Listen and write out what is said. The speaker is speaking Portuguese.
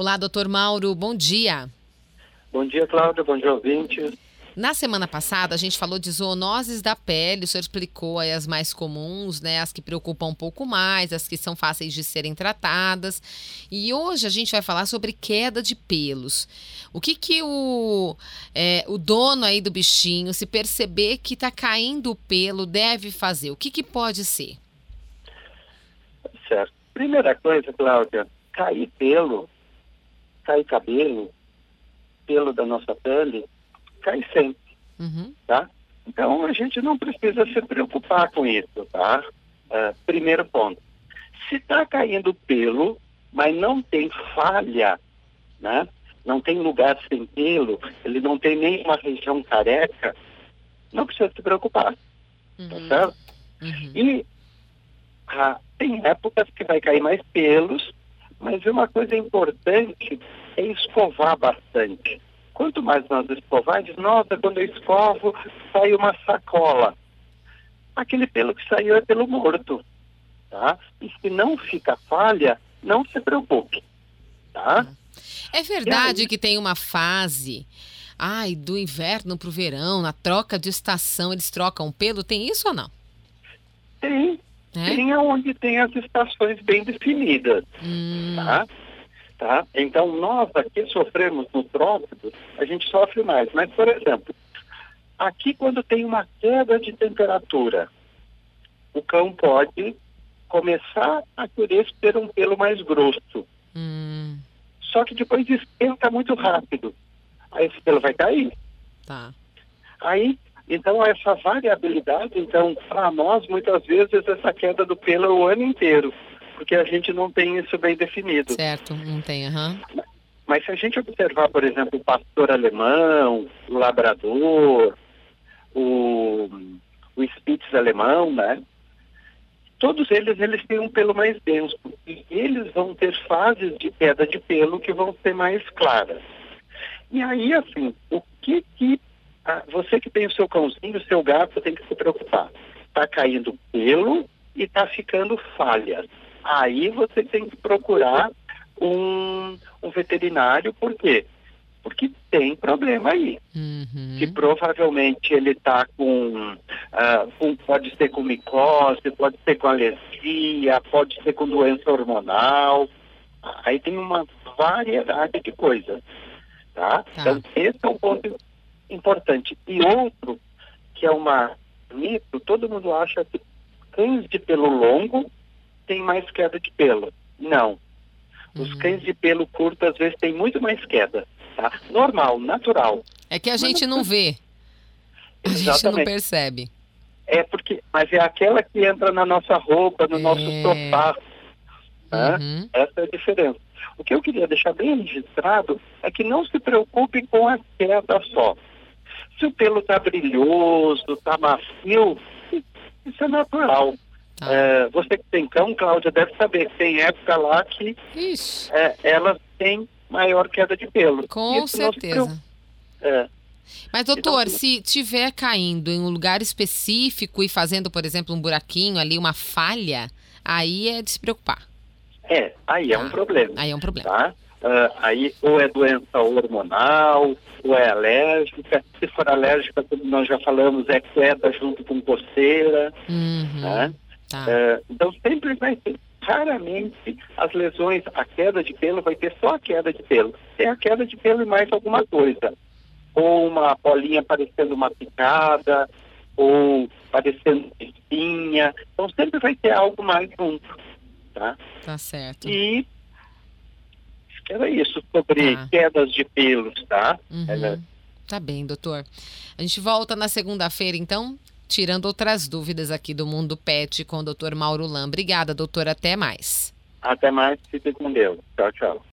Olá, doutor Mauro, bom dia. Bom dia, Cláudia, bom dia, ouvinte. Na semana passada, a gente falou de zoonoses da pele, o senhor explicou aí as mais comuns, né? As que preocupam um pouco mais, as que são fáceis de serem tratadas. E hoje a gente vai falar sobre queda de pelos. O que que o, é, o dono aí do bichinho, se perceber que está caindo o pelo, deve fazer? O que que pode ser? Certo. Primeira coisa, Cláudia, cair pelo, cair cabelo, pelo da nossa pele, cai sempre, uhum. tá? Então a gente não precisa se preocupar com isso, tá? Uh, primeiro ponto. Se está caindo pelo, mas não tem falha, né? Não tem lugar sem pelo, ele não tem nenhuma região careca, não precisa se preocupar, tá uhum. tá certo? Uhum. E ah, tem épocas que vai cair mais pelos, mas uma coisa importante é escovar bastante. Quanto mais nós escovar, diz, nossa, quando eu escovo, sai uma sacola. Aquele pelo que saiu é pelo morto, tá? E se não fica falha, não se preocupe, tá? É verdade aí... que tem uma fase, ai, do inverno para o verão, na troca de estação, eles trocam pelo, tem isso ou não? Tem, é? tem onde tem as estações bem definidas, hum. tá? Tá? Então, nós aqui sofremos no trópico, a gente sofre mais. Mas, por exemplo, aqui quando tem uma queda de temperatura, o cão pode começar a querer ter um pelo mais grosso. Hum. Só que depois esquenta muito rápido. Aí esse pelo vai cair. Tá. Aí, então, essa variabilidade, então, para nós, muitas vezes, essa queda do pelo é o ano inteiro porque a gente não tem isso bem definido. Certo, não tem, aham. Uhum. Mas se a gente observar, por exemplo, o pastor alemão, o labrador, o, o Spitz alemão, né? Todos eles, eles têm um pelo mais denso. E eles vão ter fases de queda de pelo que vão ser mais claras. E aí, assim, o que que... Ah, você que tem o seu cãozinho, o seu gato, tem que se preocupar. Está caindo pelo e está ficando falhas aí você tem que procurar um, um veterinário, por quê? Porque tem problema aí. Uhum. Que provavelmente ele está com, uh, com, Pode ser com micose, pode ser com alergia, pode ser com doença hormonal. Aí tem uma variedade de coisas. Tá? tá? Então, esse é um ponto importante. E outro, que é uma mito, todo mundo acha que cães de pelo longo tem mais queda de pelo. Não. Os uhum. cães de pelo curto às vezes têm muito mais queda. Tá? Normal, natural. É que a gente não vê. A Exatamente. gente não percebe. É porque, mas é aquela que entra na nossa roupa, no é... nosso sofá. Né? Uhum. Essa é a diferença. O que eu queria deixar bem registrado é que não se preocupe com a queda só. Se o pelo está brilhoso, está macio, isso é natural. Tá. É, você que tem cão, Cláudia, deve saber que tem época lá que é, elas têm maior queda de pelo. Com certeza. É. Mas, doutor, então, se tiver caindo em um lugar específico e fazendo, por exemplo, um buraquinho ali, uma falha, aí é de se preocupar. É, aí é um tá. problema. Aí é um problema. Tá? Uh, aí ou é doença hormonal, ou é alérgica. Se for alérgica, como nós já falamos, é queda junto com coceira. Uhum. Né? Tá. É, então sempre vai ter, raramente as lesões, a queda de pelo vai ter só a queda de pelo. Tem a queda de pelo e mais alguma coisa. Ou uma bolinha parecendo uma picada, ou parecendo espinha. Então sempre vai ter algo mais junto. Tá, tá certo. E era isso sobre tá. quedas de pelos, tá? Uhum. É, tá bem, doutor. A gente volta na segunda-feira, então, tirando outras dúvidas aqui do mundo pet com o Dr. Mauro Lam. Obrigada, doutor. Até mais. Até mais. Fique com Deus. Tchau, tchau.